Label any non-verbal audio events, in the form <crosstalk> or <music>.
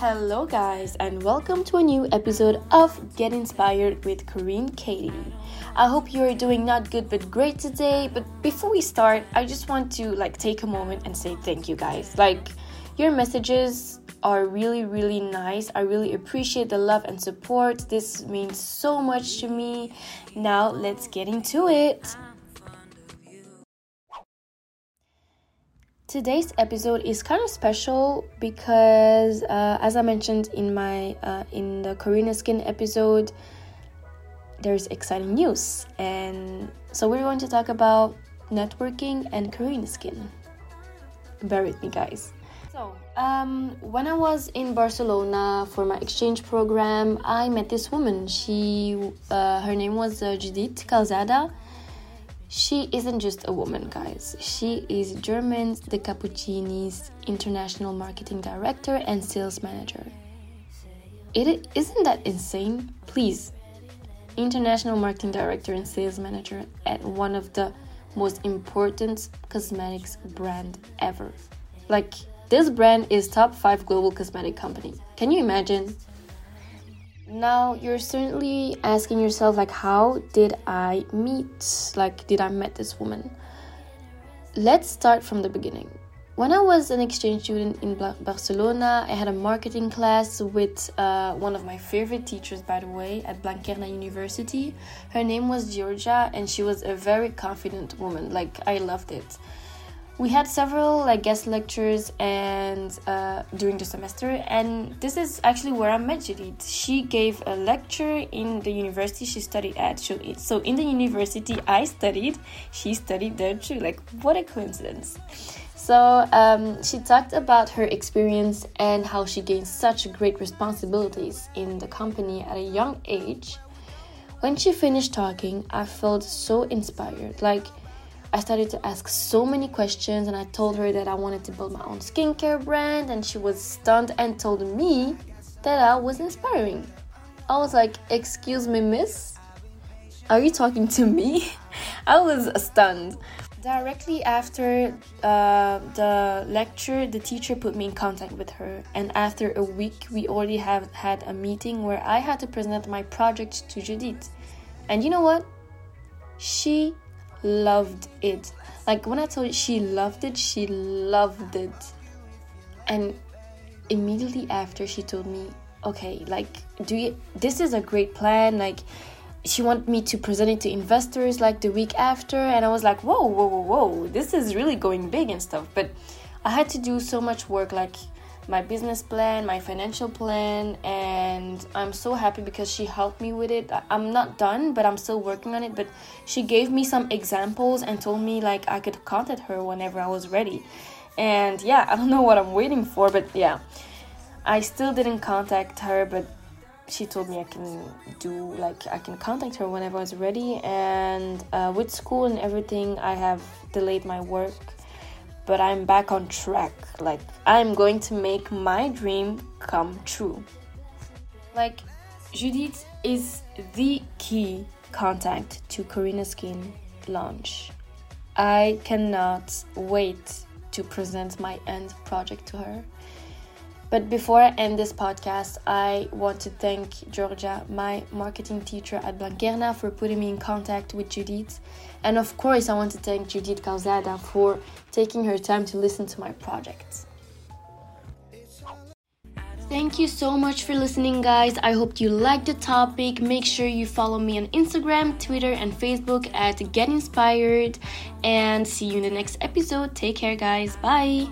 Hello, guys, and welcome to a new episode of Get Inspired with Corinne Katie. I hope you're doing not good but great today. But before we start, I just want to like take a moment and say thank you, guys. Like, your messages are really, really nice. I really appreciate the love and support. This means so much to me. Now, let's get into it. Today's episode is kind of special because, uh, as I mentioned in my uh, in the Corinnaskin episode, there's exciting news, and so we're going to talk about networking and Corinnaskin. Bear with me, guys. So, um, when I was in Barcelona for my exchange program, I met this woman. She, uh, her name was uh, Judith Calzada she isn't just a woman, guys. She is Germaine de Capuccini's international marketing director and sales manager. It isn't that insane? Please, international marketing director and sales manager at one of the most important cosmetics brand ever. Like this brand is top 5 global cosmetic company. Can you imagine? Now you're certainly asking yourself like how did i meet like did i met this woman? Let's start from the beginning. When i was an exchange student in barcelona i had a marketing class with uh, one of my favorite teachers by the way at blanquerna university. Her name was georgia and she was a very confident woman. Like i loved it we had several like guest lectures and uh, during the semester and this is actually where i met judith she gave a lecture in the university she studied at. So in the university i studied she studied there too. Like what a coincidence. So um, she talked about her experience and how she gained such great responsibilities in the company at a young age. When she finished talking i felt so inspired. Like I started to ask so many questions and I told her that I wanted to build my own skincare brand and she was stunned and told me that I was inspiring. I was like, "Excuse me, miss? Are you talking to me?" <laughs> I was stunned. Directly after uh, the lecture, the teacher put me in contact with her, and after a week, we already have had a meeting where I had to present my project to Judith. And you know what? She loved it. Like when I told you she loved it, she loved it. And immediately after she told me, okay, like do you this is a great plan, like she wanted me to present it to investors like the week after and I was like, whoa, whoa, whoa, whoa, this is really going big and stuff. But I had to do so much work like my business plan, my financial plan, and I'm so happy because she helped me with it. I'm not done, but I'm still working on it. But she gave me some examples and told me like I could contact her whenever I was ready. And yeah, I don't know what I'm waiting for, but yeah, I still didn't contact her, but she told me I can do like I can contact her whenever I was ready. And uh, with school and everything, I have delayed my work but I'm back on track. Like, I'm going to make my dream come true. Like, Judith is the key contact to Corinnaskin launch. I cannot wait to present my end project to her. But before I end this podcast, I want to thank Georgia, my marketing teacher at Blanquerna, for putting me in contact with Judith. And of course, I want to thank Judith Calzada for taking her time to listen to my project. Thank you so much for listening, guys. I hope you liked the topic. Make sure you follow me on Instagram, Twitter, and Facebook at Get Inspired. And see you in the next episode. Take care, guys. Bye.